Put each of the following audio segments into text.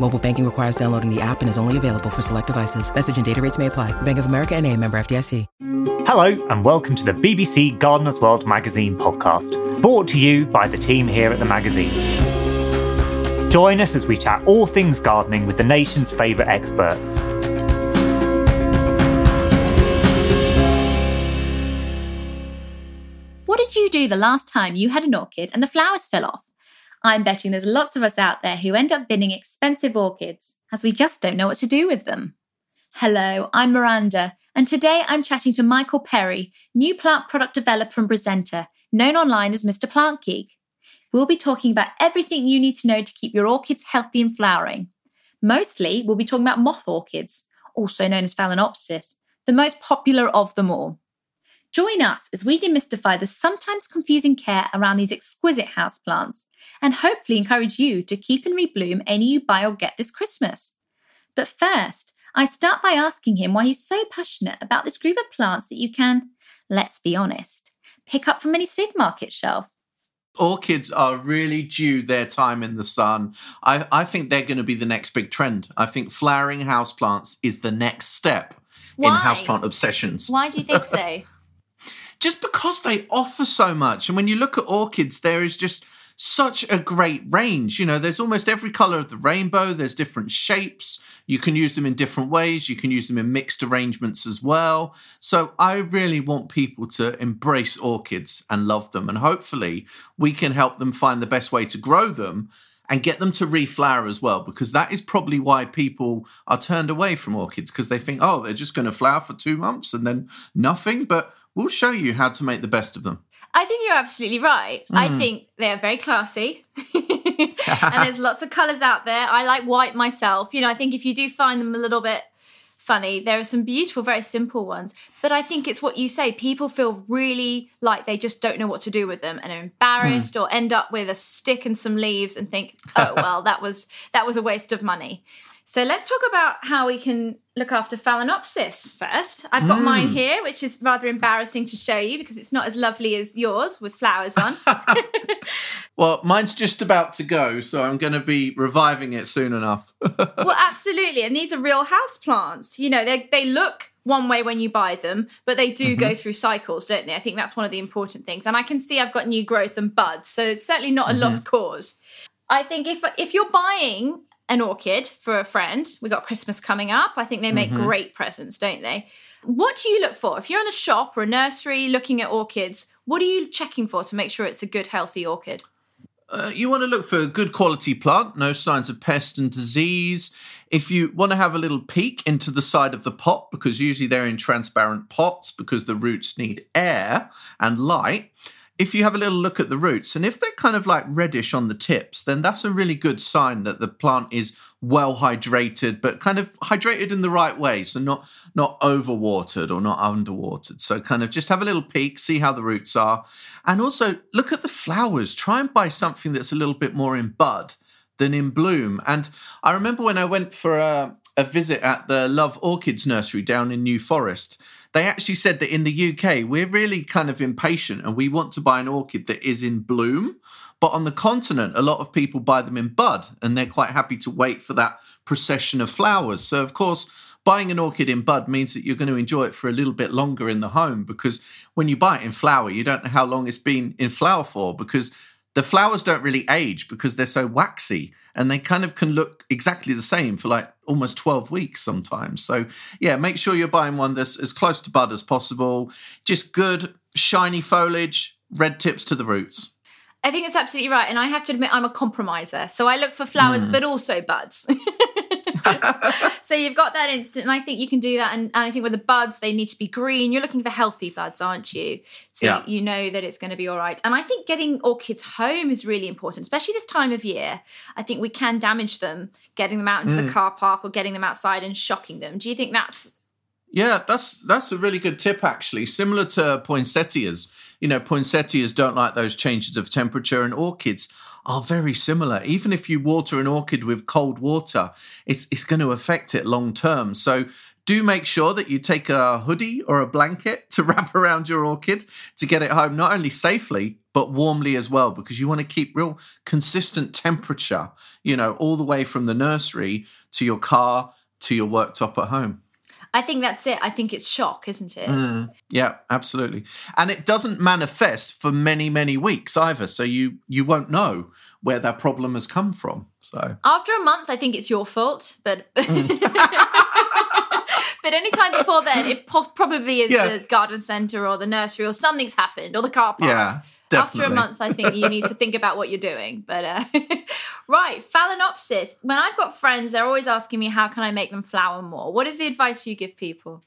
Mobile banking requires downloading the app and is only available for select devices. Message and data rates may apply. Bank of America and a member FDIC. Hello, and welcome to the BBC Gardener's World magazine podcast, brought to you by the team here at the magazine. Join us as we chat all things gardening with the nation's favourite experts. What did you do the last time you had an orchid and the flowers fell off? I'm betting there's lots of us out there who end up binning expensive orchids as we just don't know what to do with them. Hello, I'm Miranda, and today I'm chatting to Michael Perry, new plant product developer and presenter, known online as Mr. Plant Geek. We'll be talking about everything you need to know to keep your orchids healthy and flowering. Mostly, we'll be talking about moth orchids, also known as Phalaenopsis, the most popular of them all. Join us as we demystify the sometimes confusing care around these exquisite houseplants and hopefully encourage you to keep and rebloom any you buy or get this Christmas. But first, I start by asking him why he's so passionate about this group of plants that you can, let's be honest, pick up from any supermarket shelf. Orchids are really due their time in the sun. I, I think they're going to be the next big trend. I think flowering houseplants is the next step Why? in houseplant obsessions. Why do you think so? Just because they offer so much. And when you look at orchids, there is just such a great range. You know, there's almost every color of the rainbow, there's different shapes. You can use them in different ways, you can use them in mixed arrangements as well. So I really want people to embrace orchids and love them. And hopefully, we can help them find the best way to grow them and get them to reflower as well because that is probably why people are turned away from orchids because they think oh they're just going to flower for 2 months and then nothing but we'll show you how to make the best of them I think you're absolutely right. Mm. I think they are very classy. and there's lots of colours out there. I like white myself. You know, I think if you do find them a little bit funny, there are some beautiful, very simple ones. But I think it's what you say. People feel really like they just don't know what to do with them and are embarrassed mm. or end up with a stick and some leaves and think, oh well, that was that was a waste of money. So let's talk about how we can look after Phalaenopsis first. I've got mm. mine here, which is rather embarrassing to show you because it's not as lovely as yours with flowers on. well, mine's just about to go, so I'm going to be reviving it soon enough. well, absolutely. And these are real house plants. You know, they they look one way when you buy them, but they do mm-hmm. go through cycles, don't they? I think that's one of the important things. And I can see I've got new growth and buds, so it's certainly not a mm-hmm. lost cause. I think if if you're buying an orchid for a friend. We got Christmas coming up. I think they make mm-hmm. great presents, don't they? What do you look for? If you're in a shop or a nursery looking at orchids, what are you checking for to make sure it's a good, healthy orchid? Uh, you want to look for a good quality plant, no signs of pest and disease. If you want to have a little peek into the side of the pot, because usually they're in transparent pots because the roots need air and light, if you have a little look at the roots, and if they're kind of like reddish on the tips, then that's a really good sign that the plant is well hydrated, but kind of hydrated in the right way. So not not overwatered or not underwatered. So kind of just have a little peek, see how the roots are. And also look at the flowers. Try and buy something that's a little bit more in bud than in bloom. And I remember when I went for a, a visit at the Love Orchids nursery down in New Forest they actually said that in the UK, we're really kind of impatient and we want to buy an orchid that is in bloom. But on the continent, a lot of people buy them in bud and they're quite happy to wait for that procession of flowers. So, of course, buying an orchid in bud means that you're going to enjoy it for a little bit longer in the home because when you buy it in flower, you don't know how long it's been in flower for because the flowers don't really age because they're so waxy and they kind of can look exactly the same for like almost 12 weeks sometimes. So, yeah, make sure you're buying one that's as close to bud as possible. Just good, shiny foliage, red tips to the roots. I think it's absolutely right. And I have to admit, I'm a compromiser. So I look for flowers, mm. but also buds. so you've got that instant, and I think you can do that. And, and, I think with the buds, they need to be green. You're looking for healthy buds, aren't you? So yeah. you know that it's going to be all right. And I think getting orchids home is really important, especially this time of year. I think we can damage them getting them out into mm. the car park or getting them outside and shocking them. Do you think that's yeah, that's that's a really good tip actually. Similar to poinsettias, you know, poinsettias don't like those changes of temperature, and orchids are very similar. Even if you water an orchid with cold water, it's, it's going to affect it long term. So do make sure that you take a hoodie or a blanket to wrap around your orchid to get it home, not only safely, but warmly as well, because you want to keep real consistent temperature, you know, all the way from the nursery to your car to your worktop at home. I think that's it. I think it's shock, isn't it? Mm, yeah, absolutely. And it doesn't manifest for many, many weeks either. So you you won't know where that problem has come from. So after a month, I think it's your fault. But mm. but any time before then, it po- probably is yeah. the garden centre or the nursery or something's happened or the car park. Yeah. Definitely. After a month, I think you need to think about what you're doing. But uh, right, phalaenopsis. When I've got friends, they're always asking me, "How can I make them flower more?" What is the advice you give people?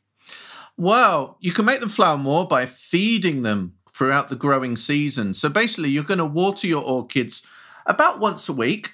Well, you can make them flower more by feeding them throughout the growing season. So basically, you're going to water your orchids about once a week,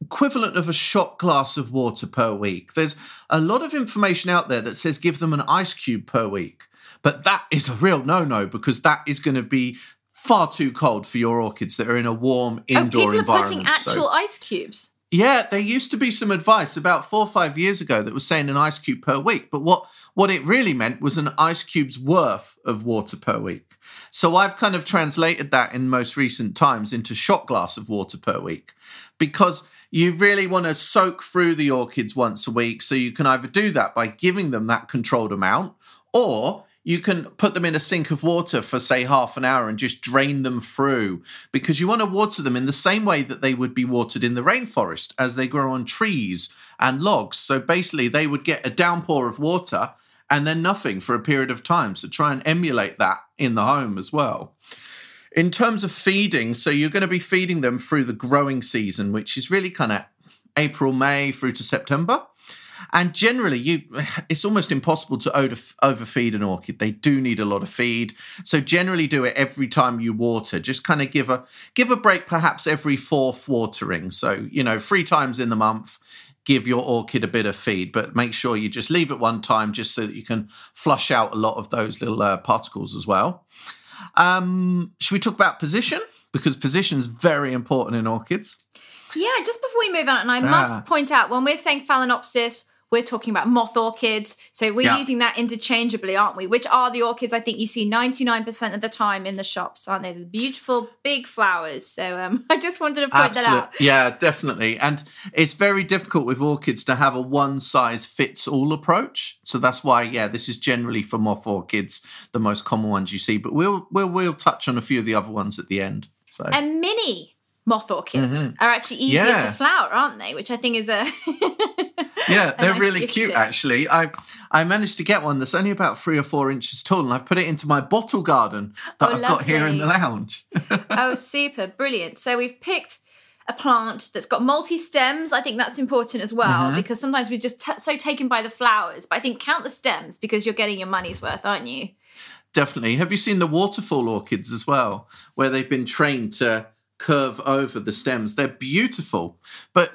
equivalent of a shot glass of water per week. There's a lot of information out there that says give them an ice cube per week. But that is a real no no because that is going to be far too cold for your orchids that are in a warm indoor oh, people environment. Are putting actual so, ice cubes. Yeah, there used to be some advice about four or five years ago that was saying an ice cube per week, but what what it really meant was an ice cube's worth of water per week. So I've kind of translated that in most recent times into shot glass of water per week because you really want to soak through the orchids once a week. So you can either do that by giving them that controlled amount or you can put them in a sink of water for say half an hour and just drain them through because you want to water them in the same way that they would be watered in the rainforest as they grow on trees and logs. So basically they would get a downpour of water and then nothing for a period of time. So try and emulate that in the home as well. In terms of feeding so you're going to be feeding them through the growing season which is really kind of april may through to september and generally, you it's almost impossible to overfeed an orchid. They do need a lot of feed. So generally, do it every time you water. Just kind of give a give a break, perhaps every fourth watering. So you know, three times in the month. Give your orchid a bit of feed, but make sure you just leave it one time just so that you can flush out a lot of those little uh, particles as well. Um, should we talk about position? Because position is very important in orchids. Yeah, just before we move on, and I ah. must point out when we're saying phalaenopsis, we're talking about moth orchids. So we're yeah. using that interchangeably, aren't we? Which are the orchids I think you see 99% of the time in the shops, aren't they? The beautiful big flowers. So um, I just wanted to point Absolute. that out. Yeah, definitely. And it's very difficult with orchids to have a one size fits all approach. So that's why, yeah, this is generally for moth orchids, the most common ones you see. But we'll we'll, we'll touch on a few of the other ones at the end. So. And mini moth orchids mm-hmm. are actually easier yeah. to flower, aren't they? Which I think is a yeah, they're nice really cute. Actually, I I managed to get one that's only about three or four inches tall, and I've put it into my bottle garden that oh, I've lovely. got here in the lounge. oh, super brilliant! So we've picked a plant that's got multi stems. I think that's important as well mm-hmm. because sometimes we're just t- so taken by the flowers. But I think count the stems because you're getting your money's worth, aren't you? definitely. Have you seen the waterfall orchids as well, where they've been trained to curve over the stems? They're beautiful, but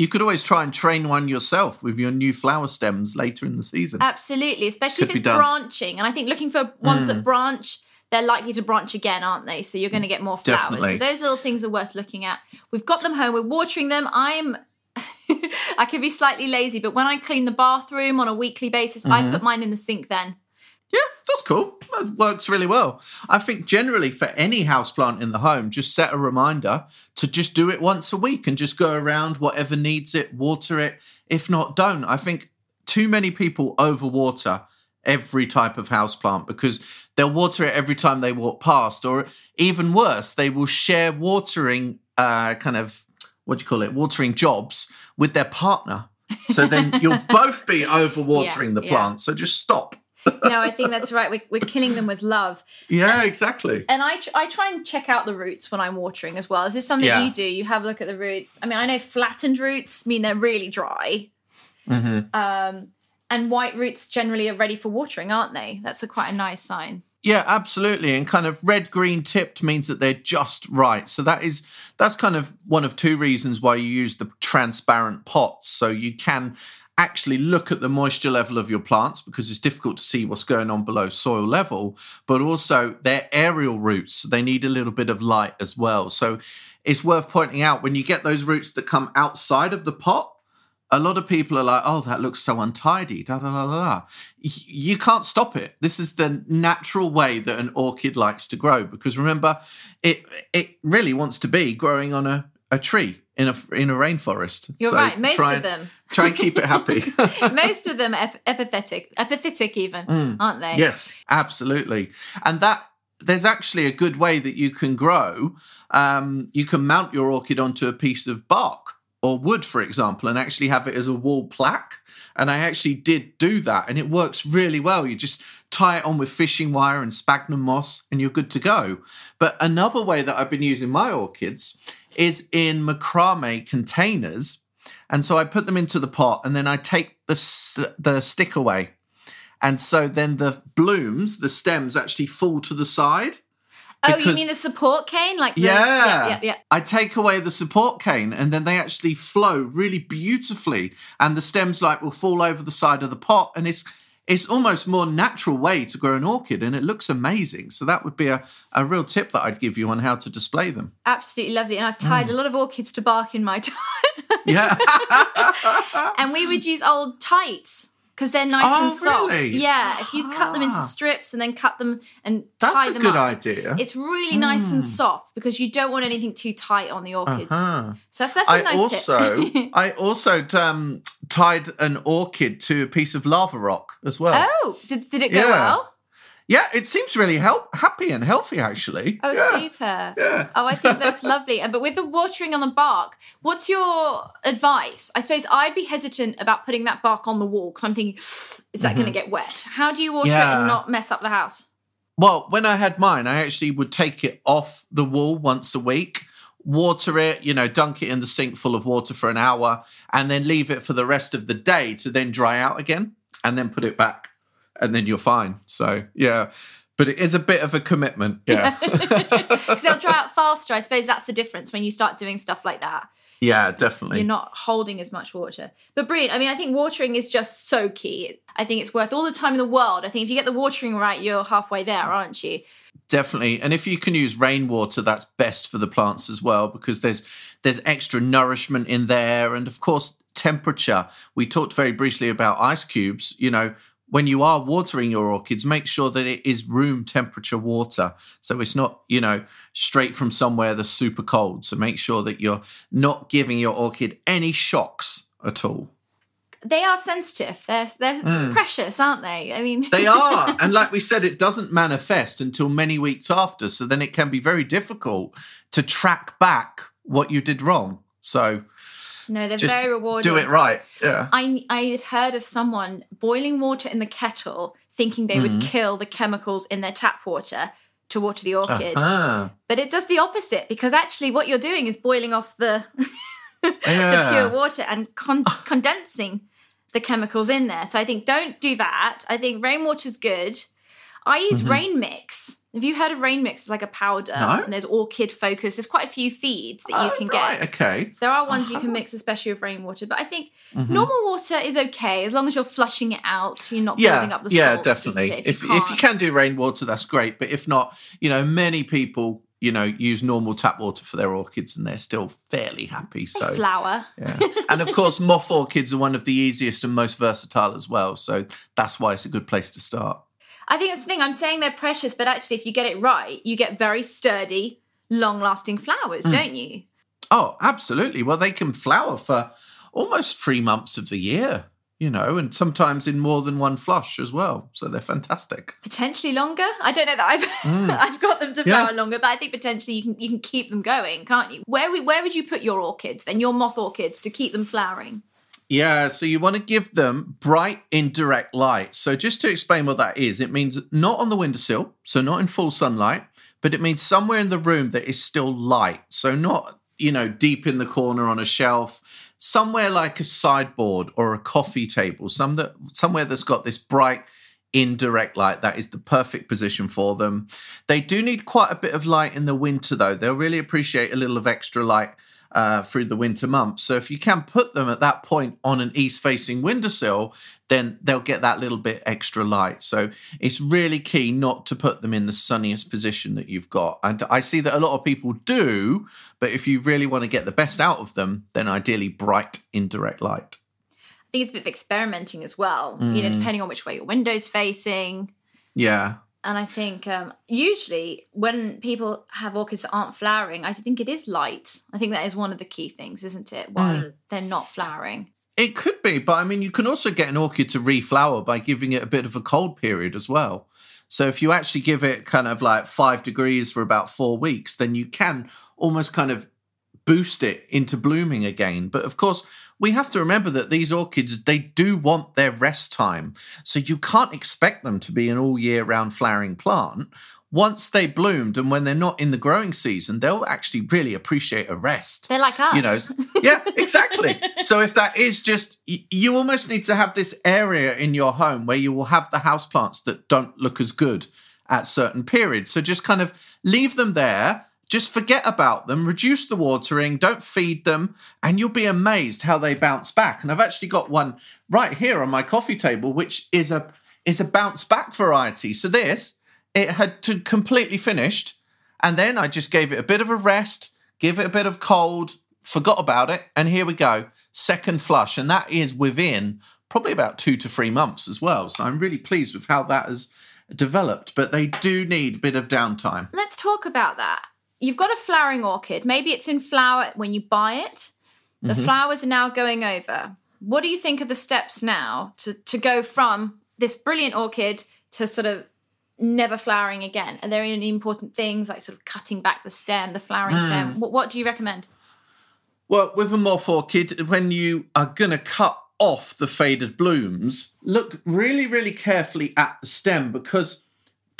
you could always try and train one yourself with your new flower stems later in the season. Absolutely, especially Could if it's branching. And I think looking for ones Mm. that branch, they're likely to branch again, aren't they? So you're going to get more flowers. Definitely. So those little things are worth looking at. We've got them home. We're watering them. I'm. I could be slightly lazy, but when I clean the bathroom on a weekly basis, I Mm-hmm. put mine in the sink then. Yeah, that's cool. That works really well. I think generally for any houseplant in the home, just set a reminder to just do it once a week and just go around whatever needs it, water it. If not, don't. I think too many people overwater every type of houseplant because they'll water it every time they walk past, or even worse, they will share watering uh, kind of what do you call it, watering jobs with their partner. So then you'll both be overwatering the yeah. plant. So just stop. No, I think that's right. We're, we're killing them with love. Yeah, exactly. And I, tr- I try and check out the roots when I'm watering as well. Is this something Yeah. you do? You have a look at the roots. I mean, I know flattened roots mean they're really dry. Mm-hmm. Um, and white roots generally are ready for watering, aren't they? That's a quite a nice sign. Yeah, absolutely. And kind of red green tipped means that they're just right. So that is that's kind of one of two reasons why you use the transparent pots. So you can actually look at the moisture level of your plants because it's difficult to see what's going on below soil level, but also they're aerial roots. They need a little bit of light as well. So it's worth pointing out when you get those roots that come outside of the pot, a lot of people are like, oh, that looks so untidy. Da, da, da, da. You can't stop it. This is the natural way that an orchid likes to grow. Because remember, it it really wants to be growing on a, a tree in a in a rainforest. You're So right. Most try, of them, Try and keep it happy. most of them ep- epithetic, epithetic even, aren't they? Mm. Yes, absolutely. And that there's actually a good way that you can grow. Um, you can mount your orchid onto a piece of bark or wood, for example, and actually have it as a wall plaque. And I actually did do that, and it works really well. You just tie it on with fishing wire and sphagnum moss, and you're good to go. But another way that I've been using my orchids is in macrame containers. And so I put them into the pot, and then I take the the stick away, and so then the blooms, the stems actually fall to the side. Oh, you mean the support cane? Like the, Yeah. yeah, yeah, yeah. I take away the support cane and then they actually flow really beautifully and the stems like will fall over the side of the pot and it's it's almost more natural way to grow an orchid and it looks amazing. So that would be a, a real tip that I'd give you on how to display them. Absolutely lovely. And I've tied Mm. a lot of orchids to bark in my time. Yeah. and we would use old tights because they're nice Oh, and soft. really? Yeah, if you cut them into Ah. strips and then cut them and That's tie a good up, idea. it's really nice and soft because you don't want anything too tight on the orchids. Uh-huh. So that's, that's a I nice also tip. I also um, tied an orchid to a piece of lava rock as well. oh, did, did it go Yeah. well? Yeah, it seems really help happy and healthy actually. Oh, yeah. super. Yeah. Oh, I think that's lovely. And But with the watering on the bark, what's your advice? I suppose I'd be hesitant about putting that bark on the wall because I'm thinking, is that going to get wet? How do you water it Mm-hmm. And not mess up the house? Well, when I had mine, I actually would take it off the wall once a week, water it, you know, dunk it in the sink full of water for an hour, and then leave it for the rest of the day to then dry out again, and then put it back, and then you're fine. So, yeah. But it is a bit of a commitment. Yeah. Because they'll dry out faster. I suppose that's the difference when you start doing stuff like that. yeah, definitely. You're not holding as much water. But brilliant. I mean, I think watering is just so key. I think it's worth all the time in the world. I think if you get the watering right, you're halfway there, aren't you? Definitely. And if you can use rainwater, that's best for the plants as well because there's there's extra nourishment in there and of course temperature. We talked very briefly about ice cubes, you know, when you are watering your orchids, make sure that it is room temperature water. So it's not, you know, straight from somewhere that's super cold. So make sure that you're not giving your orchid any shocks at all. They are sensitive. They're they're hmm. precious, aren't they? I mean. They are. and like we said, it doesn't manifest until many weeks after. So then it can be very difficult to track back what you did wrong. So no, they're just very rewarding. do it right. Yeah. I I had heard of someone boiling water in the kettle, thinking they would Mm. kill the chemicals in their tap water to water the orchid. Ah, But it does the opposite because actually, what you're doing is boiling off the the pure water and con- condensing the chemicals in there. So I think don't do that. I think rainwater's good. I use Rain Mix. Have you heard of Rain Mix? It's like a powder, No. and there's orchid focus. There's quite a few feeds that you Oh, can right, get. Okay. So there are ones you Uh-huh. can mix, especially with rainwater. But I think Mm-hmm. normal water is okay as long as you're flushing it out. You're not Yeah, building up the yeah, definitely. it, If if you can do rainwater, that's great. But if not, you know, many people, you know, use normal tap water for their orchids, and they're still fairly happy. So flower. Yeah. and of course, moth orchids are one of the easiest and most versatile as well. So that's why it's a good place to start. I think that's the thing. I'm saying they're precious, but actually, if you get it right, you get very sturdy, long-lasting flowers, Hmm. don't you? Oh, absolutely. Well, they can flower for almost three months of the year, you know, and sometimes in more than one flush as well. So they're fantastic. Potentially longer. I don't know that I've I've got them to Hmm. Yeah. flower longer, but I think potentially you can you can keep them going, can't you? Where we, where would you put your orchids then? Your moth orchids to keep them flowering. Yeah, so you want to give them bright indirect light. So just to explain what that is, it means not on the windowsill, so not in full sunlight, but it means somewhere in the room that is still light. So not, you know, deep in the corner on a shelf, somewhere like a sideboard or a coffee table, some that somewhere that's got this bright indirect light that is the perfect position for them. They do need quite a bit of light in the winter though. They'll really appreciate a little of extra light uh, through the winter months. So if you can put them at that point on an east facing windowsill, then they'll get that little bit extra light. So it's really key not to put them in the sunniest position that you've got. And I see that a lot of people do, but if you really want to get the best out of them, then ideally bright indirect light. I think it's a bit of experimenting as well. You know, Mm. depending on which way your window's facing. Yeah. And I think um, usually when people have orchids that aren't flowering, I think it is light. I think that is one of the key things, isn't it? Why Mm. they're not flowering. It could be, but I mean, you can also get an orchid to reflower by giving it a bit of a cold period as well. So if you actually give it kind of like five degrees for about four weeks, then you can almost kind of boost it into blooming again. But of course, we have to remember that these orchids, they do want their rest time. So you can't expect them to be an all year round flowering plant. Once they bloomed and when they're not in the growing season, they'll actually really appreciate a rest They're like us. you know yeah exactly so if that is just you almost need to have this area in your home where you will have the house plants that don't look as good at certain periods so just kind of leave them there just forget about them reduce the watering don't feed them and you'll be amazed how they bounce back and i've actually got one right here on my coffee table which is a is a bounce back variety so this it had to completely finished and then I just gave it a bit of a rest, give it a bit of cold, forgot about it, and here we go. Second flush. And that is within probably about two to three months as well. So I'm really pleased with how that has developed. But they do need a bit of downtime. Let's talk about that. You've got a flowering orchid. Maybe it's in flower when you buy it. The Mm-hmm. flowers are now going over. What do you think are the steps now to, to go from this brilliant orchid to sort of never flowering again? Are there any important things like sort of cutting back the stem, the flowering Hmm. stem? What, what do you recommend? Well, with a moth orchid, when you are going to cut off the faded blooms, look really, really carefully at the stem because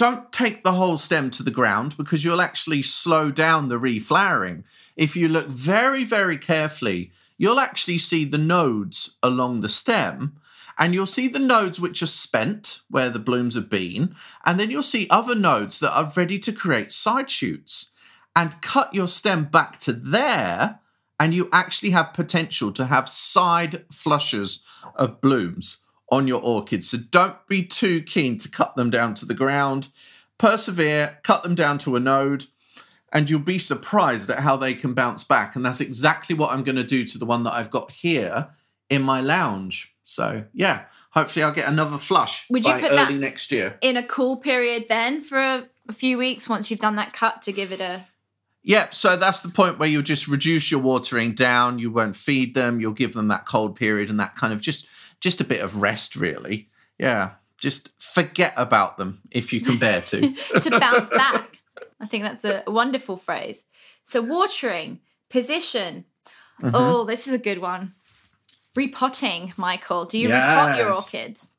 don't take the whole stem to the ground because you'll actually slow down the reflowering. If you look very, very carefully, you'll actually see the nodes along the stem. And you'll see the nodes which are spent where the blooms have been. And then you'll see other nodes that are ready to create side shoots. And cut your stem back to there and you actually have potential to have side flushes of blooms on your orchids. So don't be too keen to cut them down to the ground. Persevere, cut them down to a node, and you'll be surprised at how they can bounce back. And that's exactly what I'm going to do to the one that I've got here in my lounge. So yeah, hopefully I'll get another flush Would you by put early that- next year. In a cool period then for a, a few weeks once you've done that cut to give it a. Yep. So that's the point where you'll just reduce your watering down. You won't feed them. You'll give them that cold period and that kind of just just a bit of rest, really. Yeah. Just forget about them if you can bear to. to bounce back. I think that's a wonderful phrase. So, watering, position. Mm-hmm. Oh, this is a good one. Repotting, Michael. Do you repot your orchids?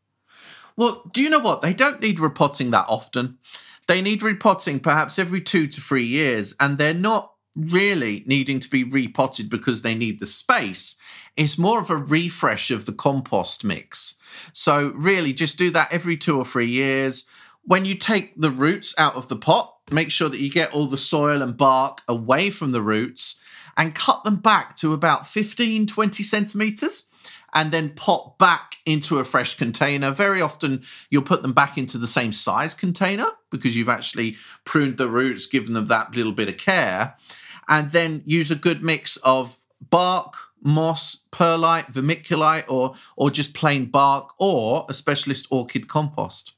well, do you know what? They don't need repotting that often. They need repotting perhaps every two to three years, and they're not really needing to be repotted because they need the space. It's more of a refresh of the compost mix. So, really, just do that every two or three years. when you take the roots out of the pot, make sure that you get all the soil and bark away from the roots and cut them back to about 15, 20 centimeters and then pop back into a fresh container. Very often you'll put them back into the same size container because you've actually pruned the roots, given them that little bit of care, and then use a good mix of bark, moss, perlite, vermiculite, or or just plain bark, or a specialist orchid compost.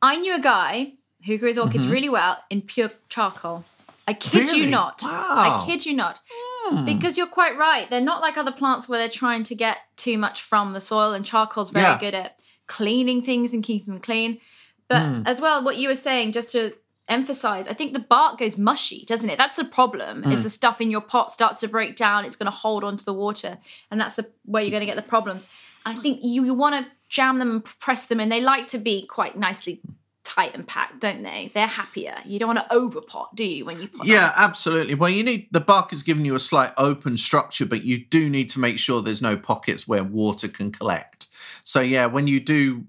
I knew a guy who grew his orchids Mhm. really well in pure charcoal. I kid you not. Wow. I kid you not. Hmm. Because you're quite right. They're not like other plants where they're trying to get too much from the soil, and charcoal's very Yeah. good at cleaning things and keeping them clean. But Mm. as well, what you were saying, just to emphasize, I think the bark goes mushy, doesn't it? That's the problem. Is Mm. the stuff in your pot starts to break down, it's going to hold onto the water, and that's the where you're going to get the problems. I think you, you want to jam them and press them, and they like to be quite nicely tight and packed, don't they? They're happier. You don't want to overpot, do you? When you pot? Yeah, absolutely. Well, you need the bark is giving you a slight open structure, but you do need to make sure there's no pockets where water can collect. So, yeah, when you do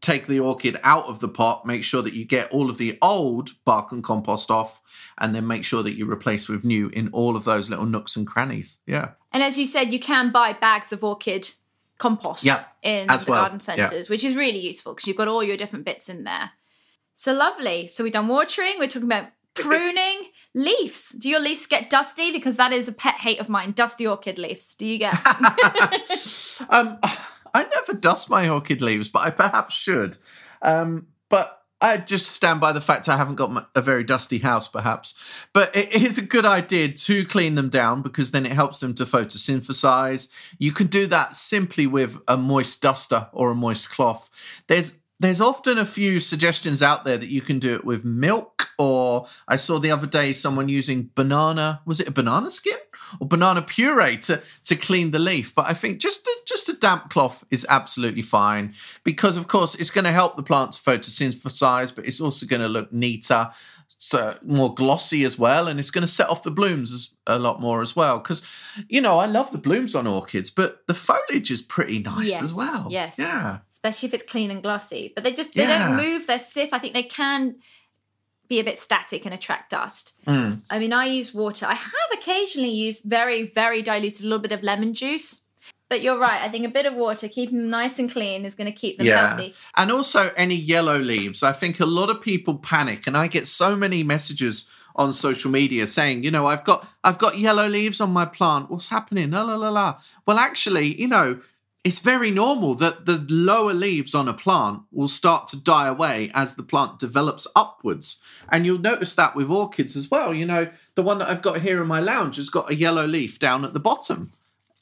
take the orchid out of the pot, make sure that you get all of the old bark and compost off, and then make sure that you replace with new in all of those little nooks and crannies. Yeah. And as you said, you can buy bags of orchid compost Yeah, in as the well, garden yeah. centres, which is really useful because you've got all your different bits in there. So lovely. So we've done watering, we're talking about pruning, leaves. Do your leaves get dusty? Because that is a pet hate of mine. Dusty orchid leaves. Do you get? um, I never dust my orchid leaves, but I perhaps should. Um, but I just stand by the fact I haven't got a very dusty house, perhaps. But it is a good idea to clean them down because then it helps them to photosynthesize. You can do that simply with a moist duster or a moist cloth. There's there's often a few suggestions out there that you can do it with milk, or I saw the other day someone using banana. Was it a banana skin or banana puree to to clean the leaf? But I think just a, just a damp cloth is absolutely fine because, of course, it's going to help the plant to photosynthesize, but it's also going to look neater, so more glossy as well, and it's going to set off the blooms as, a lot more as well. Because you know, I love the blooms on orchids, but the foliage is pretty nice Yes, as well. yes. yeah. Especially if it's clean and glossy. But they just they Yeah. don't move, they're stiff. I think they can be a bit static and attract dust. Mm. I mean, I use water. I have occasionally used very, very diluted, a little bit of lemon juice. But you're right. I think a bit of water, keeping them nice and clean, is going to keep them healthy. And also any yellow leaves. I think a lot of people panic and I get so many messages on social media saying, you know, I've got I've got yellow leaves on my plant. What's happening? La la la la. Well, actually, you know, it's very normal that the lower leaves on a plant will start to die away as the plant develops upwards. And you'll notice that with orchids as well. You know, the one that I've got here in my lounge has got a yellow leaf down at the bottom.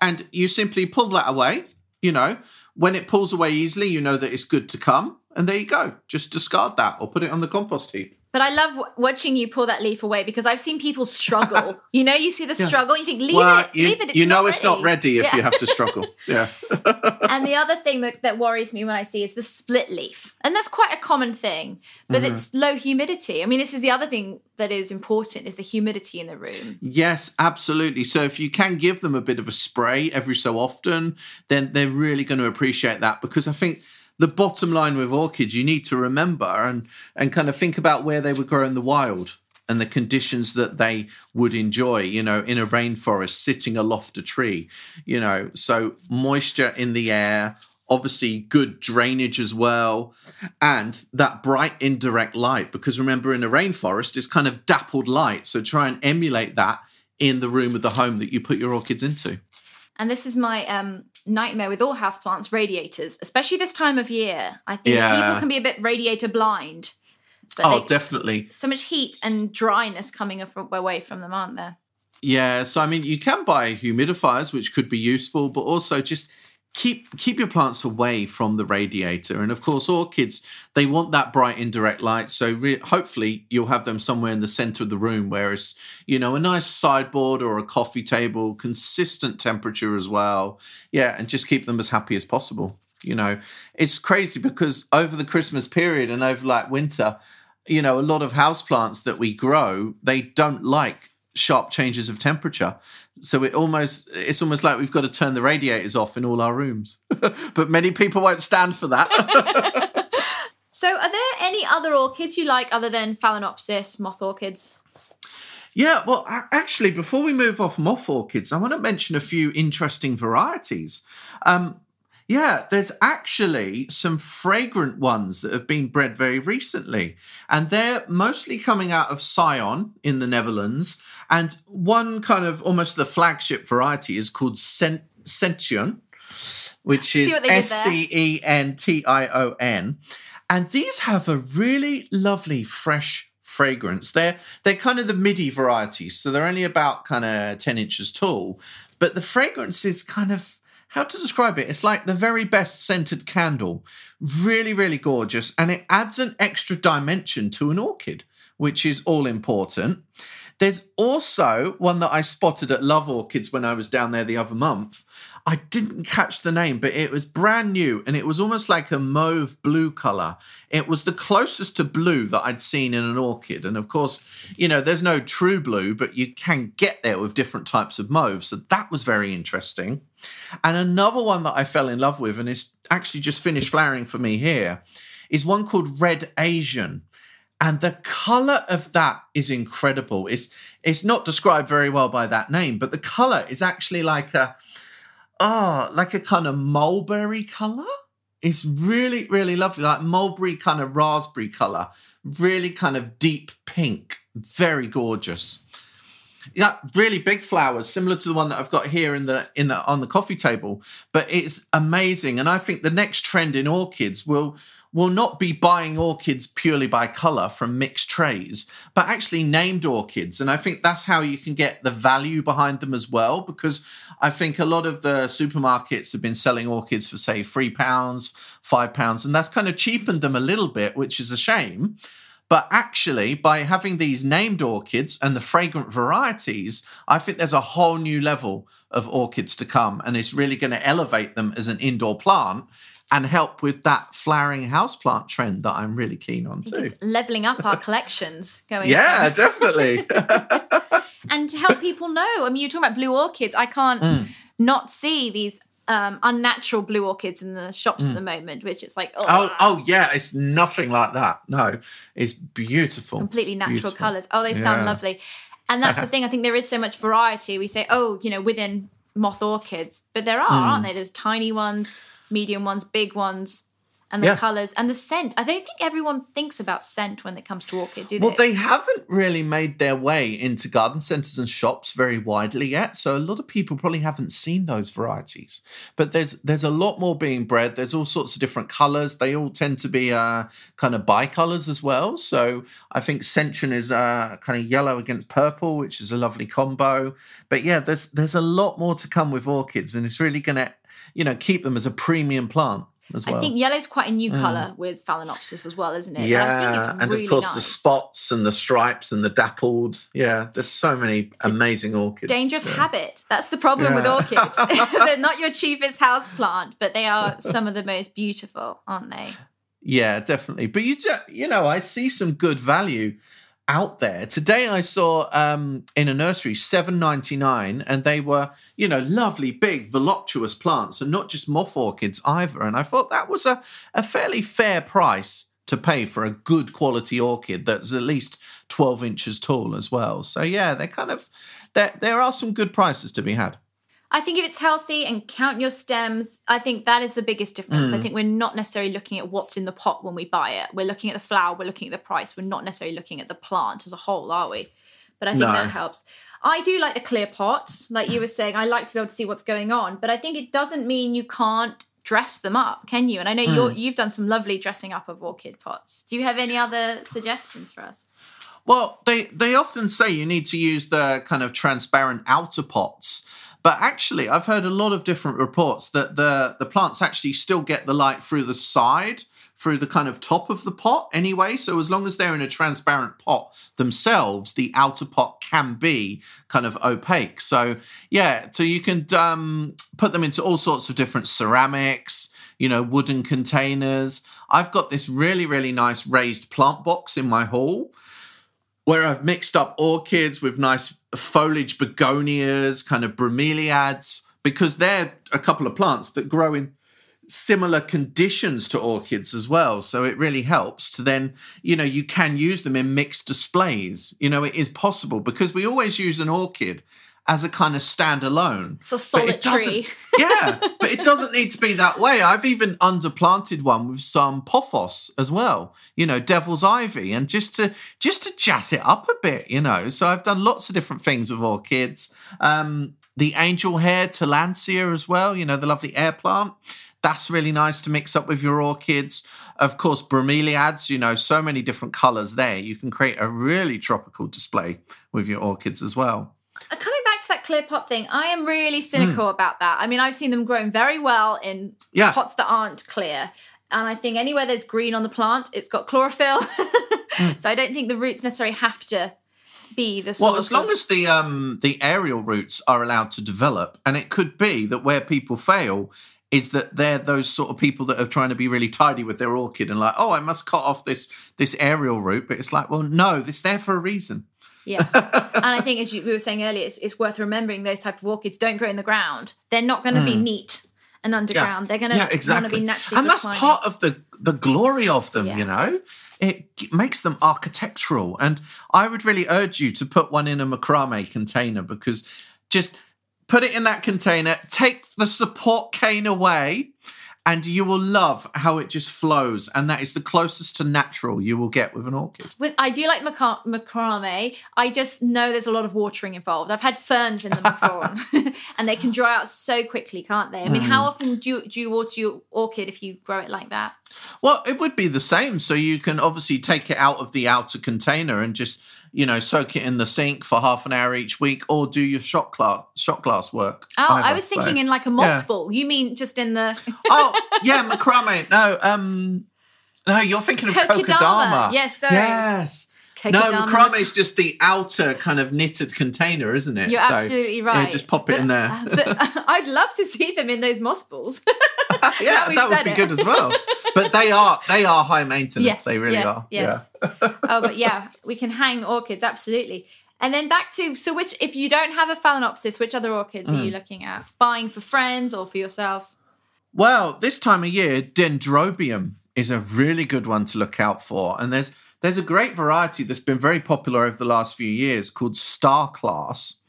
And you simply pull that away, you know, when it pulls away easily, you know that it's good to come. And there you go. Just discard that or put it on the compost heap. But I love w- watching you pull that leaf away because I've seen people struggle. you know, you see the Yeah. struggle, you think, leave well, it, you, leave it. It's you know not it's not ready if Yeah. you have to struggle. yeah. and the other thing that, that worries me when I see is the split leaf. And that's quite a common thing, but Mm-hmm. it's low humidity. I mean, this is the other thing that is important is the humidity in the room. Yes, absolutely. So if you can give them a bit of a spray every so often, then they're really going to appreciate that because I think the bottom line with orchids you need to remember and and kind of think about where they would grow in the wild and the conditions that they would enjoy, you know, in a rainforest sitting aloft a tree, you know, so moisture in the air, obviously good drainage as well, and that bright indirect light. Because remember, in a rainforest, it's kind of dappled light. So try and emulate that in the room of the home that you put your orchids into. And this is my um, nightmare with all houseplants, radiators, especially this time of year. I think Yeah. people can be a bit radiator blind. But oh, they, definitely. so much heat and dryness coming away from them, aren't there? Yeah, so I mean, you can buy humidifiers, which could be useful, but also just keep keep your plants away from the radiator. And of course, orchids they want that bright indirect light. So re- hopefully, you'll have them somewhere in the center of the room, where it's you know a nice sideboard or a coffee table, consistent temperature as well. Yeah, and just keep them as happy as possible. You know, it's crazy because over the Christmas period and over like winter, you know, a lot of houseplants that we grow, they don't like sharp changes of temperature. So it almost it's almost like we've got to turn the radiators off in all our rooms. but many people won't stand for that. So are there any other orchids you like other than Phalaenopsis, moth orchids? Yeah, well, actually, before we move off moth orchids, I want to mention a few interesting varieties. Um, yeah, there's actually some fragrant ones that have been bred very recently, and they're mostly coming out of Sion in the Netherlands. And one kind of almost the flagship variety is called Cent- Scention, which is S C E N T I O N. And these have a really lovely fresh fragrance. They're they're kind of the midi varieties, so they're only about kind of 10 inches tall. But the fragrance is kind of how to describe it? It's like the very best scented candle. Really, really gorgeous. And it adds an extra dimension to an orchid, which is all important. There's also one that I spotted at Love Orchids when I was down there the other month. I didn't catch the name, but it was brand new and it was almost like a mauve blue color. It was the closest to blue that I'd seen in an orchid. And of course, you know, there's no true blue, but you can get there with different types of mauve. So that was very interesting. And another one that I fell in love with and it's actually just finished flowering for me here is one called Red Asian and the color of that is incredible it's it's not described very well by that name but the color is actually like a oh, like a kind of mulberry color. It's really, really lovely, like mulberry kind of raspberry color, really kind of deep pink, very gorgeous. Yeah, really big flowers, similar to the one that I've got here in the in the on the coffee table. But it's amazing, and I think the next trend in orchids will will not be buying orchids purely by color from mixed trays, but actually named orchids. And I think that's how you can get the value behind them as well, because I think a lot of the supermarkets have been selling orchids for, say, three pounds, five pounds, and that's kind of cheapened them a little bit, which is a shame. But actually, by having these named orchids and the fragrant varieties, I think there's a whole new level of orchids to come. And it's really going to elevate them as an indoor plant and help with that flowering houseplant trend that I'm really keen on too. leveling up our collections going. Yeah, definitely. and to help people know, I mean, you're talking about blue orchids. I can't mm. not see these um, unnatural blue orchids in the shops mm. at the moment, which it's like, oh, oh, oh, yeah, it's nothing like that. No, it's beautiful, completely natural colors. Oh, they yeah. sound lovely. And that's the thing. I think there is so much variety. We say, oh, you know, within moth orchids, but there are, mm. aren't there? There's tiny ones, medium ones, big ones, and the yeah. colors and the scent. I don't think everyone thinks about scent when it comes to orchid, do they? Well, they haven't really made their way into garden centers and shops very widely yet, so a lot of people probably haven't seen those varieties. But there's there's a lot more being bred. There's all sorts of different colors. They all tend to be uh, kind of bicolors as well. So I think Scention is uh, kind of yellow against purple, which is a lovely combo. But yeah, there's there's a lot more to come with orchids, and it's really going to you know keep them as a premium plant. As well. I think yellow's quite a new mm. color with Phalaenopsis as well, isn't it? Yeah, and, and really of course nice. the spots and the stripes and the dappled. Yeah, there's so many it's amazing orchids. Dangerous yeah. habit. That's the problem yeah. with orchids. They're not your cheapest house plant, but they are some of the most beautiful, aren't they? Yeah, definitely. But you, you know, I see some good value out there. Today I saw um, in a nursery seven ninety nine, and they were you know lovely, big, voluptuous plants, and not just moth orchids either. And I thought that was a a fairly fair price to pay for a good quality orchid that's at least twelve inches tall as well. So yeah, they're kind of there. There are some good prices to be had. I think if it's healthy and count your stems, I think that is the biggest difference. Mm. I think we're not necessarily looking at what's in the pot when we buy it. We're looking at the flower, we're looking at the price. We're not necessarily looking at the plant as a whole, are we? But I think no. that helps. I do like the clear pot, like you were saying. I like to be able to see what's going on, but I think it doesn't mean you can't dress them up, can you? And I know mm. you have done some lovely dressing up of orchid pots. Do you have any other suggestions for us? Well, they they often say you need to use the kind of transparent outer pots but actually, I've heard a lot of different reports that the, the plants actually still get the light through the side, through the kind of top of the pot anyway. So as long as they're in a transparent pot themselves, the outer pot can be kind of opaque. So yeah, so you can um, put them into all sorts of different ceramics, you know, wooden containers. I've got this really, really nice raised plant box in my hall where I've mixed up orchids with nice foliage begonias, kind of bromeliads, because they're a couple of plants that grow in similar conditions to orchids as well. So it really helps to then, you know, you can use them in mixed displays. You know, it is possible because we always use an orchid as a kind of standalone. So solitary. yeah, but it doesn't need to be that way. I've even underplanted one with some pothos as well. You know, devil's ivy, and just to just to jazz it up a bit. You know, so I've done lots of different things with orchids. Um, the angel hair tillandsia as well. You know, the lovely air plant. That's really nice to mix up with your orchids. Of course, bromeliads, you know, so many different colors there. You can create a really tropical display with your orchids as well. Uh, coming to that clear pot thing, I am really cynical mm. about that. I mean, I've seen them growing very well in yeah. pots that aren't clear. And I think anywhere there's green on the plant, it's got chlorophyll. mm. So I don't think the roots necessarily have to be the well as long of... as the um the aerial roots are allowed to develop and it could be that where people fail is that they're those sort of people that are trying to be really tidy with their orchid and like, oh, I must cut off this this aerial root. But it's like, well, no, it's there for a reason. Yeah, and I think as you, we were saying earlier, it's, it's, worth remembering those type of orchids don't grow in the ground. They're not going to mm. be neat and underground. Yeah. They're going to yeah, exactly. be naturally. And that's part of the the glory of them. Yeah. You know, it makes them architectural. And I would really urge you to put one in a macrame container because just put it in that container, take the support cane away, and you will love how it just flows. And that is the closest to natural you will get with an orchid. With, I do like maca- macrame. I just know there's a lot of watering involved. I've had ferns in them before, and they can dry out so quickly, can't they? I mean, mm. how often do you, do you water your orchid if you grow it like that? Well, it would be the same. So you can obviously take it out of the outer container and just you know, soak it in the sink for half an hour each week, or do your shot glass shot glass work. Oh, either. I was thinking so, in like a moss yeah. ball. You mean just in the? oh yeah, macrame. No, um, no, you're thinking of kokedama. Yes, sorry. Yes. No, macrame is just the outer kind of knitted container, isn't it? You're so, absolutely right. Yeah, just pop it but, in there. I'd love to see them in those moss balls. yeah, that would be it. good as well. But they are they are high maintenance. Yes, they really yes, are. Yes. Yeah. oh, but yeah, we can hang orchids absolutely. And then back to so which if you don't have a phalaenopsis, which other orchids mm. are you mm. looking at? Buying for friends or for yourself? Well, this time of year, dendrobium is a really good one to look out for. And there's there's a great variety that's been very popular over the last few years called Star Class.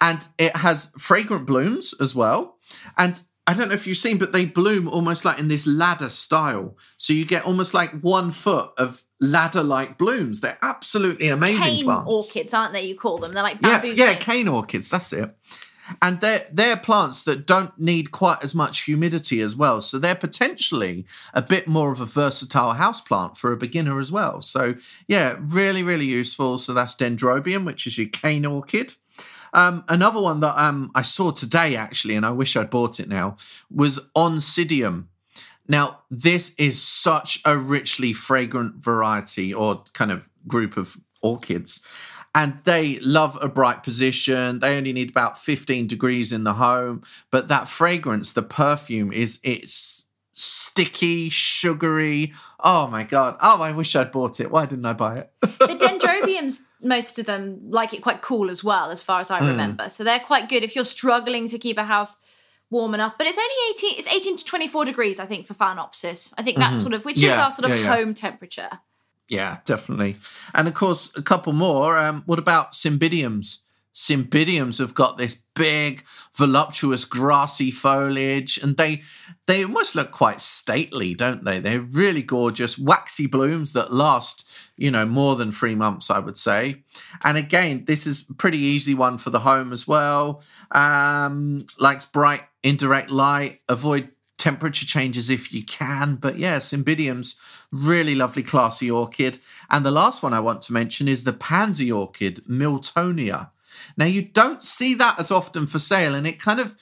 And it has fragrant blooms as well. And I don't know if you've seen, but they bloom almost like in this ladder style. So you get almost like one foot of ladder like blooms. They're absolutely amazing cane plants. orchids, aren't they? You call them? They're like bamboo. Yeah, yeah, cane orchids. That's it and they're they're plants that don't need quite as much humidity as well. So they're potentially a bit more of a versatile house plant for a beginner as well. So yeah really really useful. So that's dendrobium which is your cane orchid. Um, another one that um, I saw today actually, and I wish I'd bought it now, was Oncidium. Now, this is such a richly fragrant variety or kind of group of orchids and they love a bright position. They only need about 15 degrees in the home, but that fragrance, the perfume is it's sticky, sugary. Oh my god. Oh, I wish I'd bought it. Why didn't I buy it? the dendrobiums most of them like it quite cool as well as far as I hmm. remember. Mm. So they're quite good if you're struggling to keep a house warm enough. But it's only 18 it's 18 to 24 degrees I think for Phalaenopsis. I think that's mm-hmm. sort of which yeah, is our sort of yeah, yeah. home temperature. Yeah, definitely. And of course, a couple more. Um, what about cymbidiums? Cymbidiums have got this big, voluptuous, grassy foliage, and they they almost look quite stately, don't they? They're really gorgeous, waxy blooms that last, you know, more than three months, I would say. And again, this is pretty easy one for the home as well. Um, likes bright, indirect light. Avoid temperature changes if you can. But yeah, Cymbidium's really lovely, classy orchid. And the last one I want to mention is the pansy orchid, Miltonia. Now, you don't see that as often for sale, and it kind of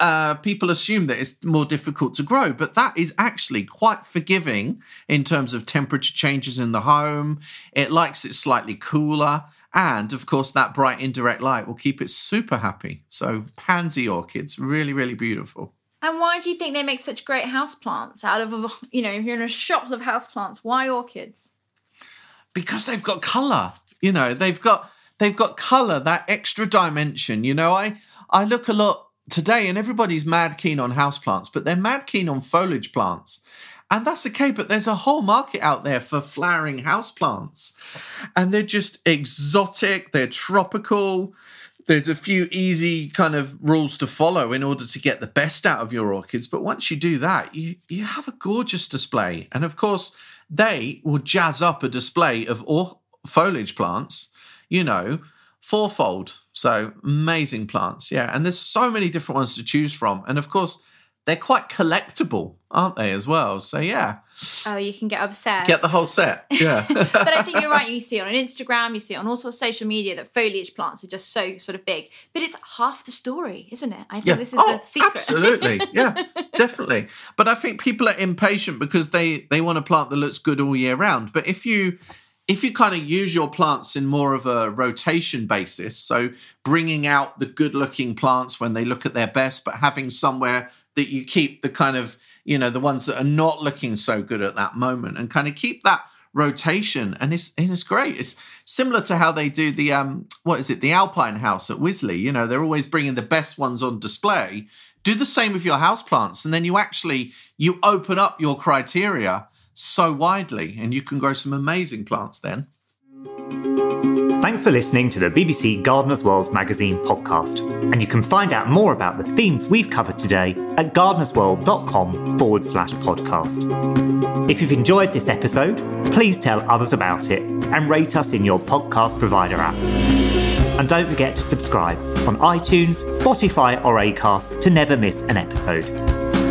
uh, people assume that it's more difficult to grow, but that is actually quite forgiving in terms of temperature changes in the home. It likes it slightly cooler. And of course, that bright indirect light will keep it super happy. So, pansy orchids, really, really beautiful. And why do you think they make such great houseplants out of, you know, if you're in a shop of houseplants, why orchids? Because they've got colour. You know, they've got they've got colour, that extra dimension. You know, I I look a lot today, and everybody's mad keen on houseplants, but they're mad keen on foliage plants. And that's okay, but there's a whole market out there for flowering houseplants. And they're just exotic, they're tropical. There's a few easy kind of rules to follow in order to get the best out of your orchids. But once you do that, you, you have a gorgeous display. And of course, they will jazz up a display of or- foliage plants, you know, fourfold. So amazing plants. Yeah. And there's so many different ones to choose from. And of course, they're quite collectible, aren't they, as well? So yeah. Oh, you can get obsessed. Get the whole set. Yeah. but I think you're right. You see it on Instagram, you see it on all sorts of social media that foliage plants are just so sort of big. But it's half the story, isn't it? I think yeah. this is oh, the secret. absolutely. Yeah, definitely. But I think people are impatient because they they want a plant that looks good all year round. But if you if you kind of use your plants in more of a rotation basis, so bringing out the good looking plants when they look at their best, but having somewhere that you keep the kind of, you know, the ones that are not looking so good at that moment and kind of keep that rotation. And it's, it's great. It's similar to how they do the, um, what is it, the Alpine House at Wisley. You know, they're always bringing the best ones on display. Do the same with your house plants. And then you actually, you open up your criteria so widely and you can grow some amazing plants then. Thanks for listening to the BBC Gardener's World magazine podcast. And you can find out more about the themes we've covered today at gardenersworld.com forward slash podcast. If you've enjoyed this episode, please tell others about it and rate us in your podcast provider app. And don't forget to subscribe on iTunes, Spotify, or Acast to never miss an episode.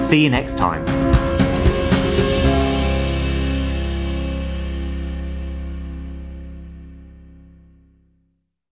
See you next time.